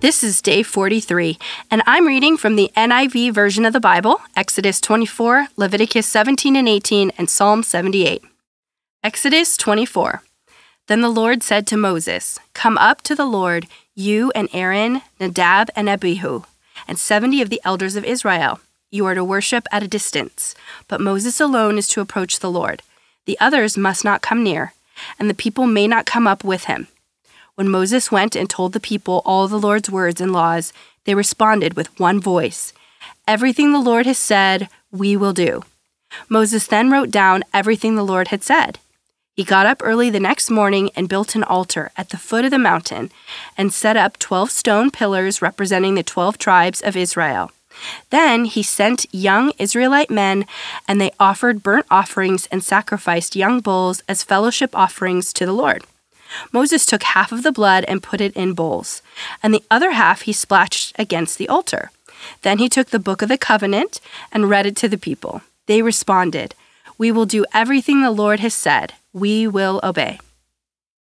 This is day 43, and I'm reading from the NIV version of the Bible Exodus 24, Leviticus 17 and 18, and Psalm 78. Exodus 24. Then the Lord said to Moses, Come up to the Lord, you and Aaron, Nadab, and Abihu, and 70 of the elders of Israel. You are to worship at a distance, but Moses alone is to approach the Lord. The others must not come near, and the people may not come up with him. When Moses went and told the people all the Lord's words and laws, they responded with one voice Everything the Lord has said, we will do. Moses then wrote down everything the Lord had said. He got up early the next morning and built an altar at the foot of the mountain and set up 12 stone pillars representing the 12 tribes of Israel. Then he sent young Israelite men, and they offered burnt offerings and sacrificed young bulls as fellowship offerings to the Lord. Moses took half of the blood and put it in bowls, and the other half he splashed against the altar. Then he took the book of the covenant and read it to the people. They responded, We will do everything the Lord has said. We will obey.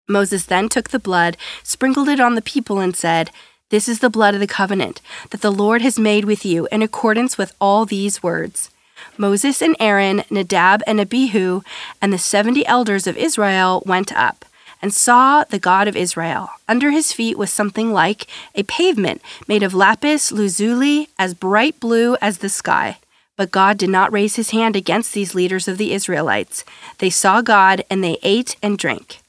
Moses then took the blood, sprinkled it on the people, and said, This is the blood of the covenant that the Lord has made with you in accordance with all these words. Moses and Aaron, Nadab and Abihu, and the seventy elders of Israel went up and saw the God of Israel. Under his feet was something like a pavement made of lapis lazuli, as bright blue as the sky. But God did not raise his hand against these leaders of the Israelites. They saw God, and they ate and drank.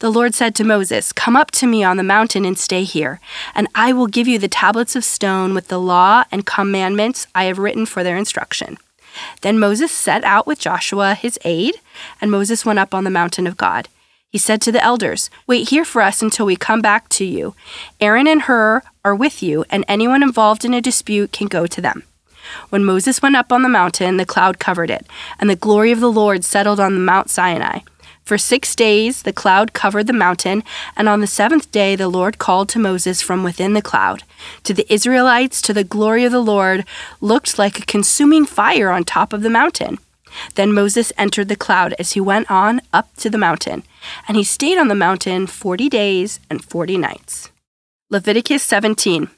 The Lord said to Moses, Come up to me on the mountain and stay here, and I will give you the tablets of stone with the law and commandments I have written for their instruction. Then Moses set out with Joshua, his aide, and Moses went up on the mountain of God. He said to the elders, Wait here for us until we come back to you. Aaron and Hur are with you, and anyone involved in a dispute can go to them. When Moses went up on the mountain, the cloud covered it, and the glory of the Lord settled on the Mount Sinai. For six days the cloud covered the mountain, and on the seventh day the Lord called to Moses from within the cloud. To the Israelites, to the glory of the Lord looked like a consuming fire on top of the mountain. Then Moses entered the cloud as he went on up to the mountain, and he stayed on the mountain forty days and forty nights. Leviticus 17.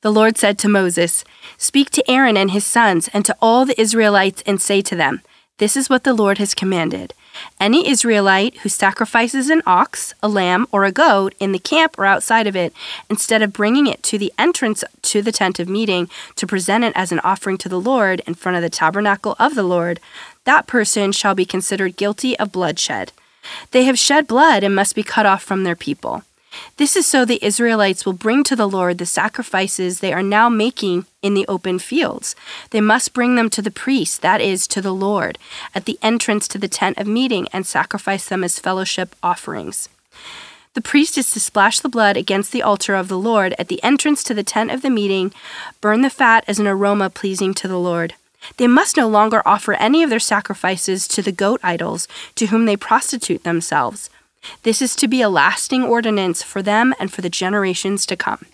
The Lord said to Moses, Speak to Aaron and his sons and to all the Israelites and say to them, This is what the Lord has commanded. Any Israelite who sacrifices an ox, a lamb, or a goat in the camp or outside of it, instead of bringing it to the entrance to the tent of meeting to present it as an offering to the Lord in front of the tabernacle of the Lord, that person shall be considered guilty of bloodshed. They have shed blood and must be cut off from their people. This is so the Israelites will bring to the Lord the sacrifices they are now making in the open fields. They must bring them to the priest, that is, to the Lord, at the entrance to the tent of meeting, and sacrifice them as fellowship offerings. The priest is to splash the blood against the altar of the Lord at the entrance to the tent of the meeting, burn the fat as an aroma pleasing to the Lord. They must no longer offer any of their sacrifices to the goat idols to whom they prostitute themselves. This is to be a lasting ordinance for them and for the generations to come.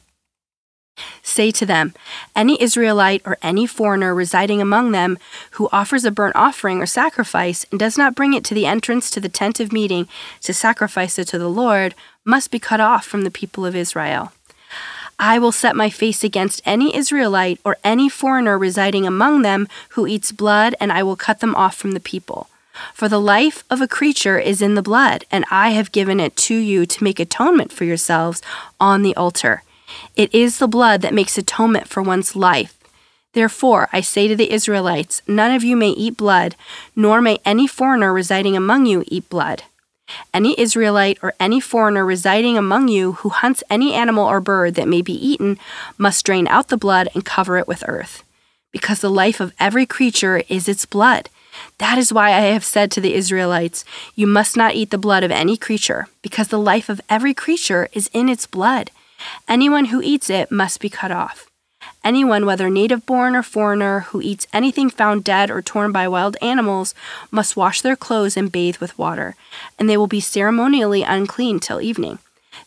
Say to them, Any Israelite or any foreigner residing among them who offers a burnt offering or sacrifice and does not bring it to the entrance to the tent of meeting to sacrifice it to the Lord must be cut off from the people of Israel. I will set my face against any Israelite or any foreigner residing among them who eats blood, and I will cut them off from the people. For the life of a creature is in the blood, and I have given it to you to make atonement for yourselves on the altar. It is the blood that makes atonement for one's life. Therefore, I say to the Israelites, none of you may eat blood, nor may any foreigner residing among you eat blood. Any Israelite or any foreigner residing among you who hunts any animal or bird that may be eaten must drain out the blood and cover it with earth. Because the life of every creature is its blood. That is why I have said to the Israelites, You must not eat the blood of any creature, because the life of every creature is in its blood. Anyone who eats it must be cut off. Anyone, whether native born or foreigner, who eats anything found dead or torn by wild animals must wash their clothes and bathe with water, and they will be ceremonially unclean till evening.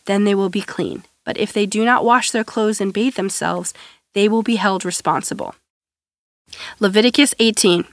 Then they will be clean. But if they do not wash their clothes and bathe themselves, they will be held responsible. Leviticus 18.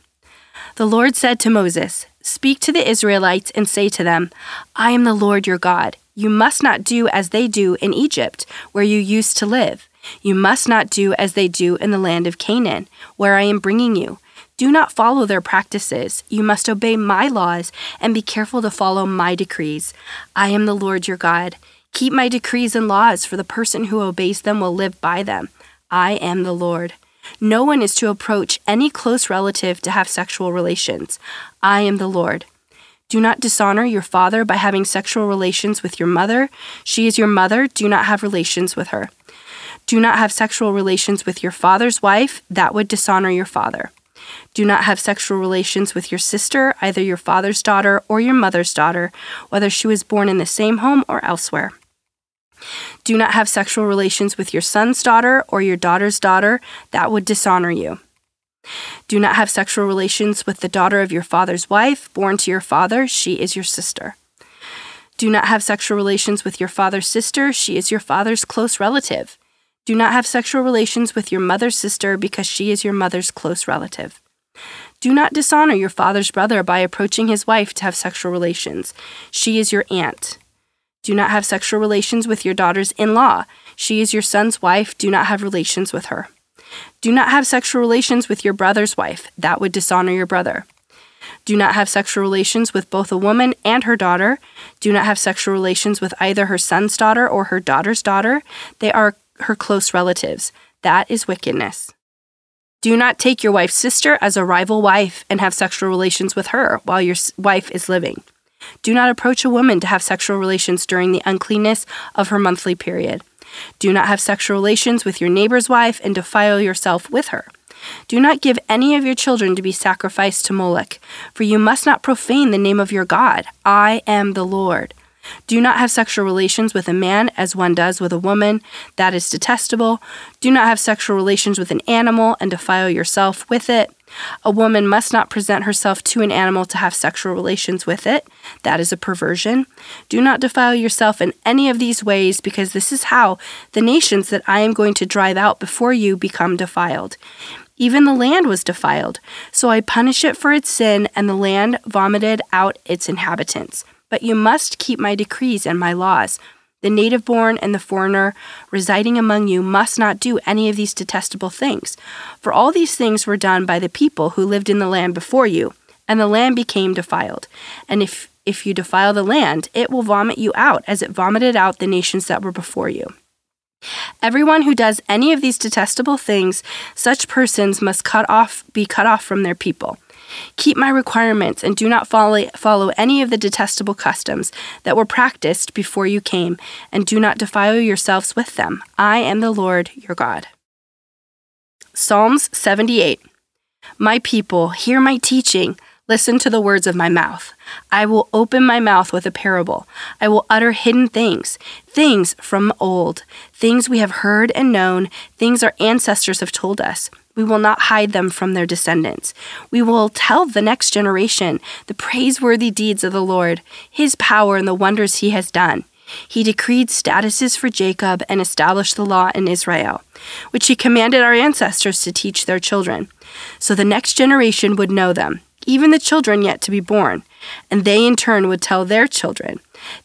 The Lord said to Moses, Speak to the Israelites and say to them, I am the Lord your God. You must not do as they do in Egypt, where you used to live you must not do as they do in the land of Canaan, where I am bringing you. Do not follow their practices. You must obey my laws and be careful to follow my decrees. I am the Lord your God. Keep my decrees and laws, for the person who obeys them will live by them. I am the Lord. No one is to approach any close relative to have sexual relations. I am the Lord. Do not dishonor your father by having sexual relations with your mother. She is your mother. Do not have relations with her. Do not have sexual relations with your father's wife, that would dishonor your father. Do not have sexual relations with your sister, either your father's daughter or your mother's daughter, whether she was born in the same home or elsewhere. Do not have sexual relations with your son's daughter or your daughter's daughter, that would dishonor you. Do not have sexual relations with the daughter of your father's wife, born to your father, she is your sister. Do not have sexual relations with your father's sister, she is your father's close relative. Do not have sexual relations with your mother's sister because she is your mother's close relative. Do not dishonor your father's brother by approaching his wife to have sexual relations. She is your aunt. Do not have sexual relations with your daughter's in law. She is your son's wife. Do not have relations with her. Do not have sexual relations with your brother's wife. That would dishonor your brother. Do not have sexual relations with both a woman and her daughter. Do not have sexual relations with either her son's daughter or her daughter's daughter. They are her close relatives. That is wickedness. Do not take your wife's sister as a rival wife and have sexual relations with her while your wife is living. Do not approach a woman to have sexual relations during the uncleanness of her monthly period. Do not have sexual relations with your neighbor's wife and defile yourself with her. Do not give any of your children to be sacrificed to Moloch, for you must not profane the name of your God. I am the Lord. Do not have sexual relations with a man as one does with a woman. That is detestable. Do not have sexual relations with an animal and defile yourself with it. A woman must not present herself to an animal to have sexual relations with it. That is a perversion. Do not defile yourself in any of these ways, because this is how the nations that I am going to drive out before you become defiled. Even the land was defiled. So I punish it for its sin, and the land vomited out its inhabitants. But you must keep my decrees and my laws. The native born and the foreigner residing among you must not do any of these detestable things. For all these things were done by the people who lived in the land before you, and the land became defiled. And if, if you defile the land, it will vomit you out as it vomited out the nations that were before you. Everyone who does any of these detestable things, such persons must cut off, be cut off from their people. Keep my requirements and do not follow, follow any of the detestable customs that were practiced before you came, and do not defile yourselves with them. I am the Lord your God. Psalms 78 My people, hear my teaching. Listen to the words of my mouth. I will open my mouth with a parable. I will utter hidden things, things from old, things we have heard and known, things our ancestors have told us. We will not hide them from their descendants. We will tell the next generation the praiseworthy deeds of the Lord, his power, and the wonders he has done. He decreed statuses for Jacob and established the law in Israel, which he commanded our ancestors to teach their children, so the next generation would know them, even the children yet to be born, and they in turn would tell their children.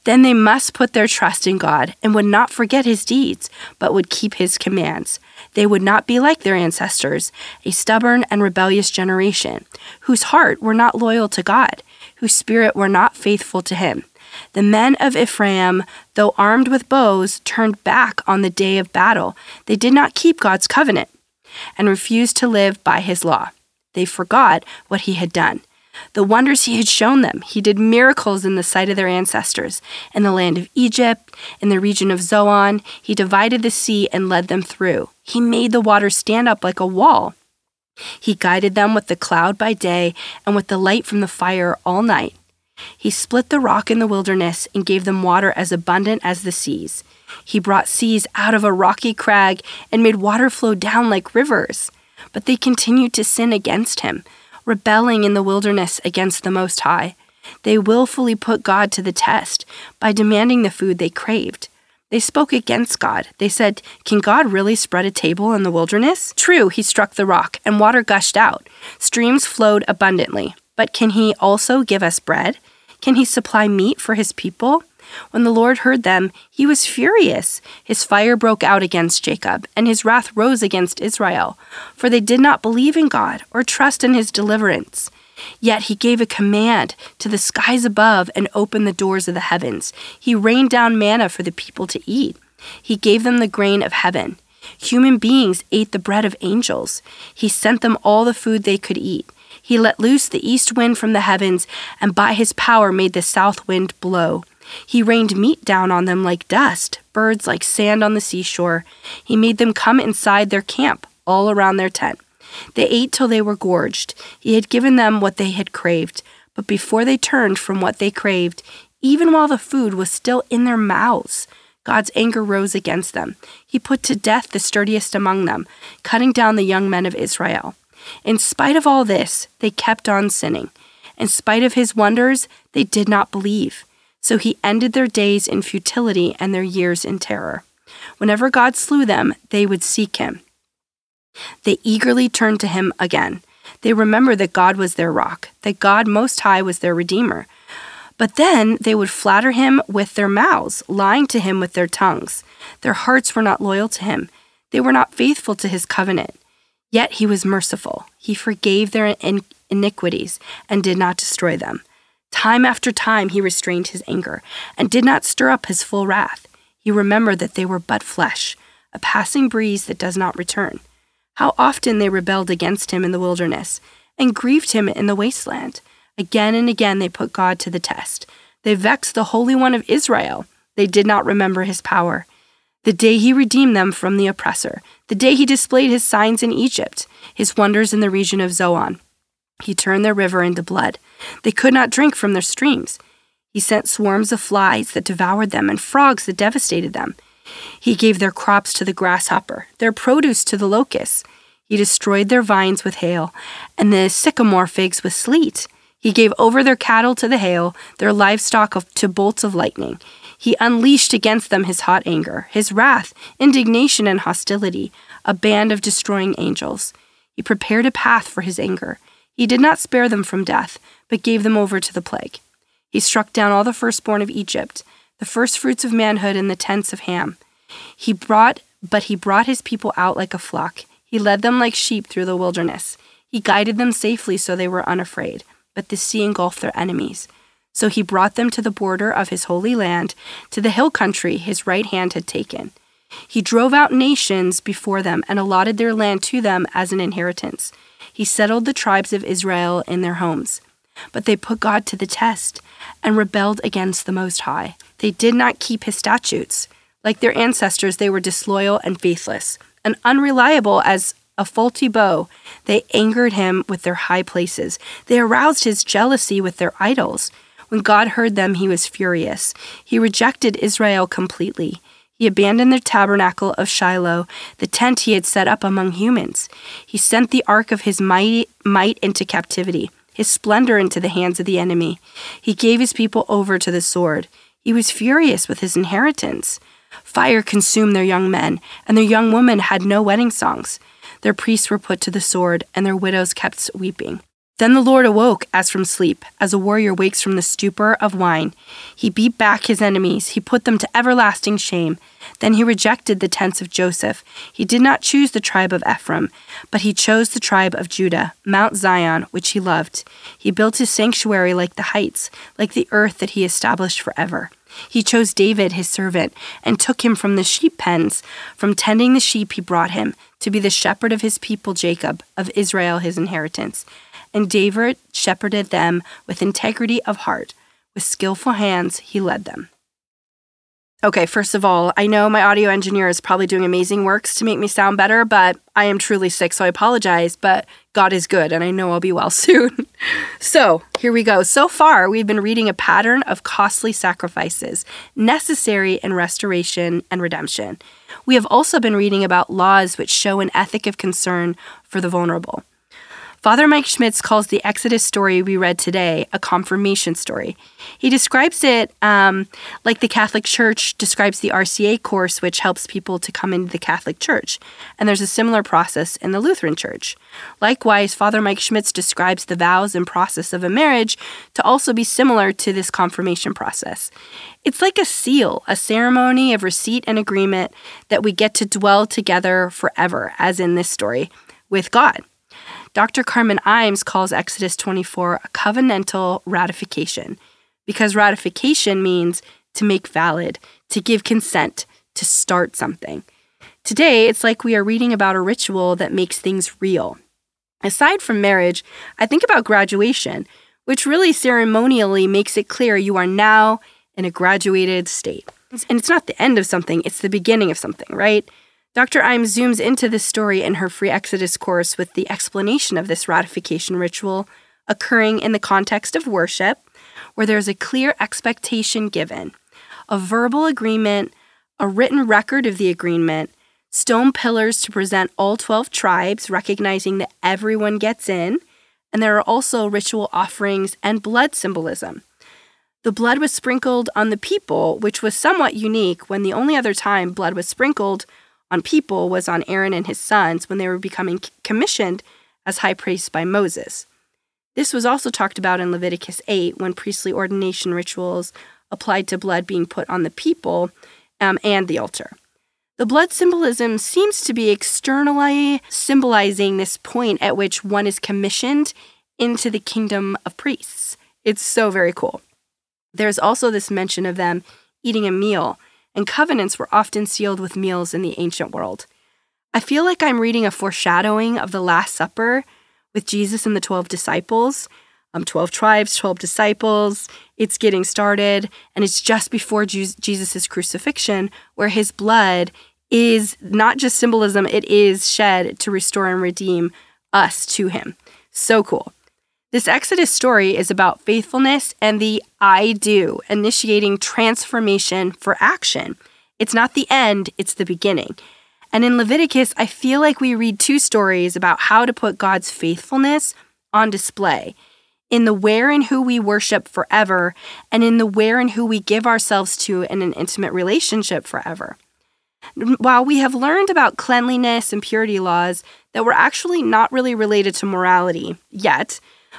Then they must put their trust in God and would not forget his deeds, but would keep his commands. They would not be like their ancestors, a stubborn and rebellious generation, whose heart were not loyal to God, whose spirit were not faithful to him. The men of Ephraim, though armed with bows, turned back on the day of battle. They did not keep God's covenant and refused to live by his law. They forgot what he had done the wonders he had shown them. He did miracles in the sight of their ancestors. In the land of Egypt, in the region of Zoan, he divided the sea and led them through. He made the water stand up like a wall. He guided them with the cloud by day and with the light from the fire all night. He split the rock in the wilderness and gave them water as abundant as the seas. He brought seas out of a rocky crag and made water flow down like rivers. But they continued to sin against him, rebelling in the wilderness against the Most High. They willfully put God to the test by demanding the food they craved. They spoke against God. They said, Can God really spread a table in the wilderness? True, he struck the rock, and water gushed out. Streams flowed abundantly. But can he also give us bread? Can he supply meat for his people? When the Lord heard them, he was furious. His fire broke out against Jacob, and his wrath rose against Israel, for they did not believe in God or trust in his deliverance. Yet he gave a command to the skies above and opened the doors of the heavens. He rained down manna for the people to eat. He gave them the grain of heaven. Human beings ate the bread of angels. He sent them all the food they could eat. He let loose the east wind from the heavens, and by his power made the south wind blow. He rained meat down on them like dust, birds like sand on the seashore. He made them come inside their camp, all around their tent. They ate till they were gorged. He had given them what they had craved, but before they turned from what they craved, even while the food was still in their mouths, God's anger rose against them. He put to death the sturdiest among them, cutting down the young men of Israel. In spite of all this, they kept on sinning. In spite of his wonders, they did not believe. So he ended their days in futility and their years in terror. Whenever God slew them, they would seek him. They eagerly turned to him again. They remembered that God was their rock, that God Most High was their Redeemer. But then they would flatter him with their mouths, lying to him with their tongues. Their hearts were not loyal to him. They were not faithful to his covenant. Yet he was merciful. He forgave their iniquities and did not destroy them. Time after time he restrained his anger and did not stir up his full wrath. He remembered that they were but flesh, a passing breeze that does not return. How often they rebelled against him in the wilderness and grieved him in the wasteland. Again and again they put God to the test. They vexed the Holy One of Israel. They did not remember his power. The day he redeemed them from the oppressor, the day he displayed his signs in Egypt, his wonders in the region of Zoan. He turned their river into blood. They could not drink from their streams. He sent swarms of flies that devoured them and frogs that devastated them. He gave their crops to the grasshopper, their produce to the locust. He destroyed their vines with hail, and the sycamore figs with sleet. He gave over their cattle to the hail, their livestock to bolts of lightning. He unleashed against them his hot anger, his wrath, indignation, and hostility, a band of destroying angels. He prepared a path for his anger. He did not spare them from death, but gave them over to the plague. He struck down all the firstborn of Egypt, the firstfruits of manhood in the tents of Ham. He brought, but he brought his people out like a flock. He led them like sheep through the wilderness. He guided them safely so they were unafraid, but the sea engulfed their enemies. So he brought them to the border of his holy land, to the hill country his right hand had taken. He drove out nations before them and allotted their land to them as an inheritance he settled the tribes of Israel in their homes. But they put God to the test and rebelled against the Most High. They did not keep his statutes. Like their ancestors, they were disloyal and faithless, and unreliable as a faulty bow. They angered him with their high places. They aroused his jealousy with their idols. When God heard them, he was furious. He rejected Israel completely. He abandoned the tabernacle of Shiloh, the tent he had set up among humans. He sent the ark of his mighty, might into captivity, his splendor into the hands of the enemy. He gave his people over to the sword. He was furious with his inheritance. Fire consumed their young men, and their young women had no wedding songs. Their priests were put to the sword, and their widows kept weeping. Then the Lord awoke as from sleep, as a warrior wakes from the stupor of wine. He beat back his enemies, he put them to everlasting shame. Then he rejected the tents of Joseph. He did not choose the tribe of Ephraim, but he chose the tribe of Judah, Mount Zion, which he loved. He built his sanctuary like the heights, like the earth that he established forever. He chose David, his servant, and took him from the sheep pens. From tending the sheep, he brought him to be the shepherd of his people Jacob, of Israel his inheritance. And David shepherded them with integrity of heart. With skillful hands, he led them. Okay, first of all, I know my audio engineer is probably doing amazing works to make me sound better, but I am truly sick, so I apologize. But God is good, and I know I'll be well soon. so, here we go. So far, we've been reading a pattern of costly sacrifices necessary in restoration and redemption. We have also been reading about laws which show an ethic of concern for the vulnerable. Father Mike Schmitz calls the Exodus story we read today a confirmation story. He describes it um, like the Catholic Church describes the RCIA course, which helps people to come into the Catholic Church. And there's a similar process in the Lutheran Church. Likewise, Father Mike Schmitz describes the vows and process of a marriage to also be similar to this confirmation process. It's like a seal, a ceremony of receipt and agreement that we get to dwell together forever, as in this story, with God. Dr. Carmen Imes calls Exodus 24 a covenantal ratification because ratification means to make valid, to give consent, to start something. Today, it's like we are reading about a ritual that makes things real. Aside from marriage, I think about graduation, which really ceremonially makes it clear you are now in a graduated state. And it's not the end of something, it's the beginning of something, right? Dr. Imes zooms into this story in her Free Exodus course with the explanation of this ratification ritual occurring in the context of worship, where there's a clear expectation given, a verbal agreement, a written record of the agreement, stone pillars to present all 12 tribes, recognizing that everyone gets in, and there are also ritual offerings and blood symbolism. The blood was sprinkled on the people, which was somewhat unique when the only other time blood was sprinkled on people was on Aaron and his sons when they were becoming commissioned as high priests by Moses. This was also talked about in Leviticus 8 when priestly ordination rituals applied to blood being put on the people um, and the altar. The blood symbolism seems to be externally symbolizing this point at which one is commissioned into the kingdom of priests. It's so very cool. There's also this mention of them eating a meal and covenants were often sealed with meals in the ancient world. I feel like I'm reading a foreshadowing of the Last Supper with Jesus and the 12 disciples. Um, 12 tribes, 12 disciples. It's getting started, and it's just before Jesus' crucifixion, where his blood is not just symbolism, it is shed to restore and redeem us to him. So cool. This Exodus story is about faithfulness and the I do, initiating transformation for action. It's not the end, it's the beginning. And in Leviticus, I feel like we read two stories about how to put God's faithfulness on display in the where and who we worship forever, and in the where and who we give ourselves to in an intimate relationship forever. While we have learned about cleanliness and purity laws that were actually not really related to morality yet,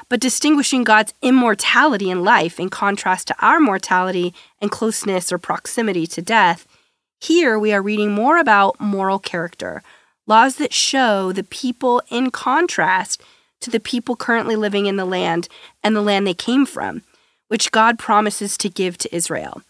but distinguishing God's immortality in life in contrast to our mortality and closeness or proximity to death, here we are reading more about moral character, laws that show the people in contrast to the people currently living in the land and the land they came from, which God promises to give to Israel.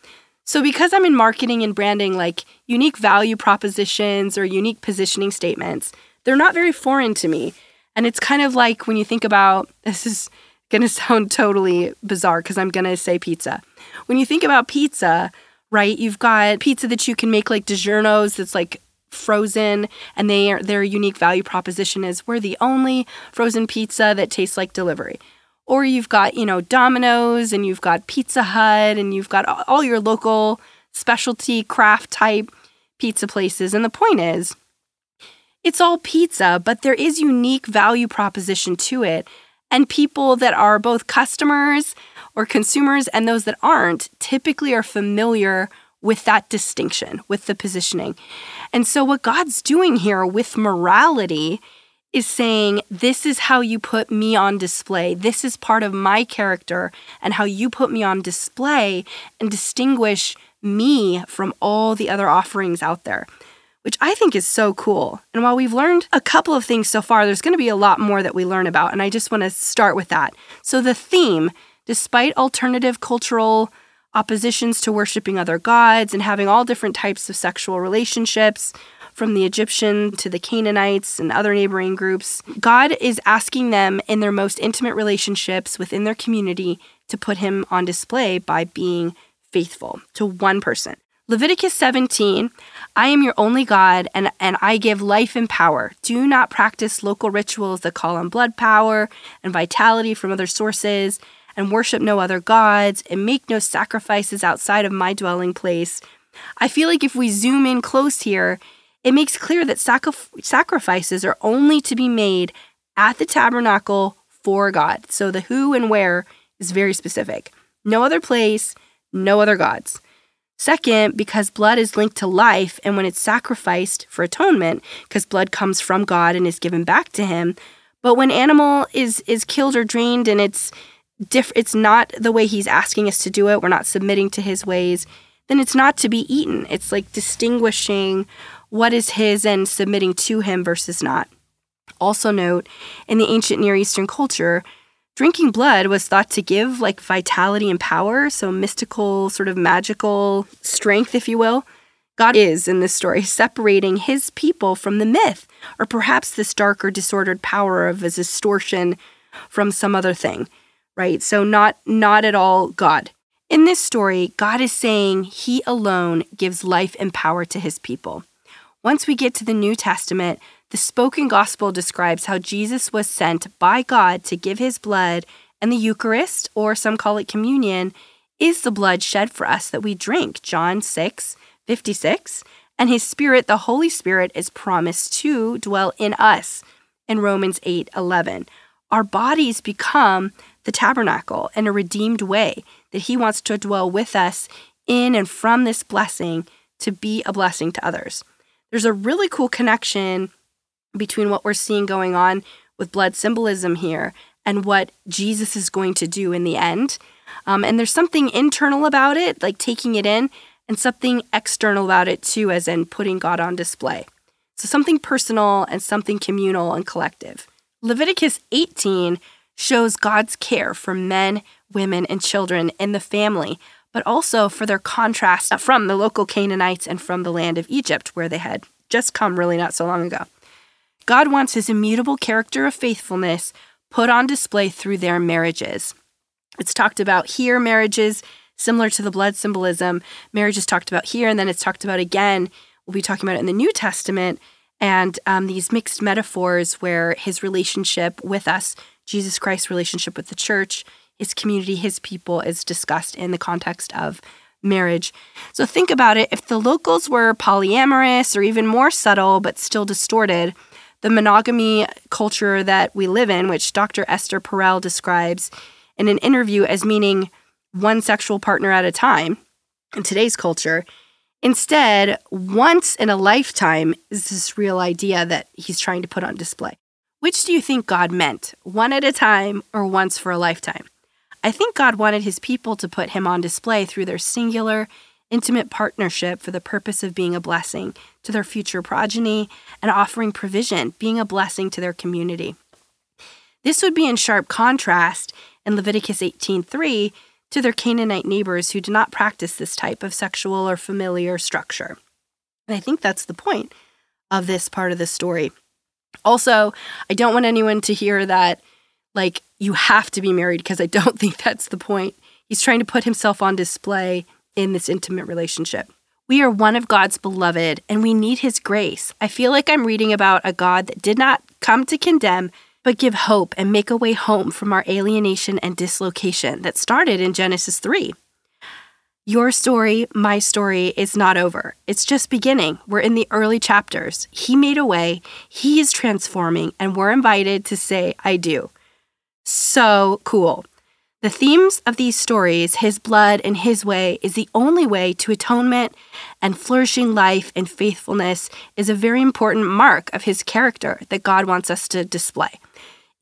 So, because I'm in marketing and branding, like unique value propositions or unique positioning statements, they're not very foreign to me and it's kind of like when you think about this is going to sound totally bizarre because I'm going to say pizza. When you think about pizza, right, you've got pizza that you can make like DiGiorno's that's like frozen and they are, their unique value proposition is we're the only frozen pizza that tastes like delivery. Or you've got, you know, Domino's and you've got Pizza Hut and you've got all your local specialty craft type pizza places. And the point is, it's all pizza, but there is unique value proposition to it. And people that are both customers or consumers and those that aren't typically are familiar with that distinction, with the positioning. And so, what God's doing here with morality is saying, This is how you put me on display. This is part of my character and how you put me on display and distinguish me from all the other offerings out there which I think is so cool. And while we've learned a couple of things so far, there's going to be a lot more that we learn about. And I just want to start with that. So, the theme, despite alternative cultural oppositions to worshiping other gods and having all different types of sexual relationships, from the Egyptian to the Canaanites and other neighboring groups, God is asking them in their most intimate relationships within their community to put Him on display by being faithful to one person Leviticus 17 I am your only God, and, and I give life and power. Do not practice local rituals that call on blood power and vitality from other sources, and worship no other gods, and make no sacrifices outside of my dwelling place. I feel like if we zoom in close here, it makes clear that sacri- sacrifices are only to be made at the tabernacle for God. So the who and where is very specific. No other place, no other gods. Second, because blood is linked to life, and when it's sacrificed for atonement, because blood comes from God and is given back to Him. But when animal is is killed or drained, and it's diff- it's not the way He's asking us to do it, we're not submitting to His ways, then it's not to be eaten. It's like distinguishing what is His and submitting to Him versus not. Also, note in the ancient Near Eastern culture, Drinking blood was thought to give like vitality and power, so mystical, sort of magical strength, if you will. God is, in this story, separating his people from the myth, or perhaps this darker, disordered power of a distortion from some other thing, right? So not not at all God. In this story, God is saying he alone gives life and power to his people. Once we get to the New Testament, the spoken gospel describes how Jesus was sent by God to give his blood, and the Eucharist, or some call it communion, is the blood shed for us that we drink. John 6 56. And his spirit, the Holy Spirit, is promised to dwell in us in Romans 8 11. Our bodies become the tabernacle in a redeemed way that he wants to dwell with us in and from this blessing to be a blessing to others. There's a really cool connection between what we're seeing going on with blood symbolism here and what Jesus is going to do in the end. Um, and there's something internal about it, like taking it in, and something external about it too, as in putting God on display. So something personal and something communal and collective. Leviticus 18 shows God's care for men, women, and children in the family, but also for their contrast from the local Canaanites and from the land of Egypt, where they had just come really not so long ago. God wants his immutable character of faithfulness put on display through their marriages. It's talked about here, marriages similar to the blood symbolism. Marriage is talked about here, and then it's talked about again. We'll be talking about it in the New Testament, and um, these mixed metaphors where his relationship with us, Jesus Christ's relationship with the church, his community, his people, is discussed in the context of marriage. So think about it if the locals were polyamorous or even more subtle but still distorted, the monogamy culture that we live in, which Dr. Esther Perel describes in an interview as meaning one sexual partner at a time in today's culture. Instead, once in a lifetime is this real idea that he's trying to put on display. Which do you think God meant, one at a time or once for a lifetime? I think God wanted his people to put him on display through their singular intimate partnership for the purpose of being a blessing to their future progeny and offering provision, being a blessing to their community. This would be in sharp contrast in Leviticus 18:3 to their Canaanite neighbors who did not practice this type of sexual or familiar structure. And I think that's the point of this part of the story. Also, I don't want anyone to hear that like you have to be married because I don't think that's the point. He's trying to put himself on display in this intimate relationship. We are one of God's beloved and we need his grace. I feel like I'm reading about a God that did not come to condemn, but give hope and make a way home from our alienation and dislocation that started in Genesis 3. Your story, my story, is not over. It's just beginning. We're in the early chapters. He made a way, He is transforming, and we're invited to say, I do. So cool. The themes of these stories, His blood and His way, is the only way to atonement and flourishing life and faithfulness is a very important mark of His character that God wants us to display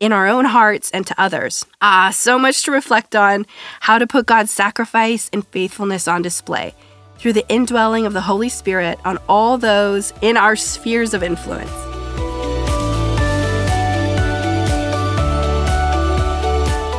in our own hearts and to others. Ah, so much to reflect on how to put God's sacrifice and faithfulness on display through the indwelling of the Holy Spirit on all those in our spheres of influence.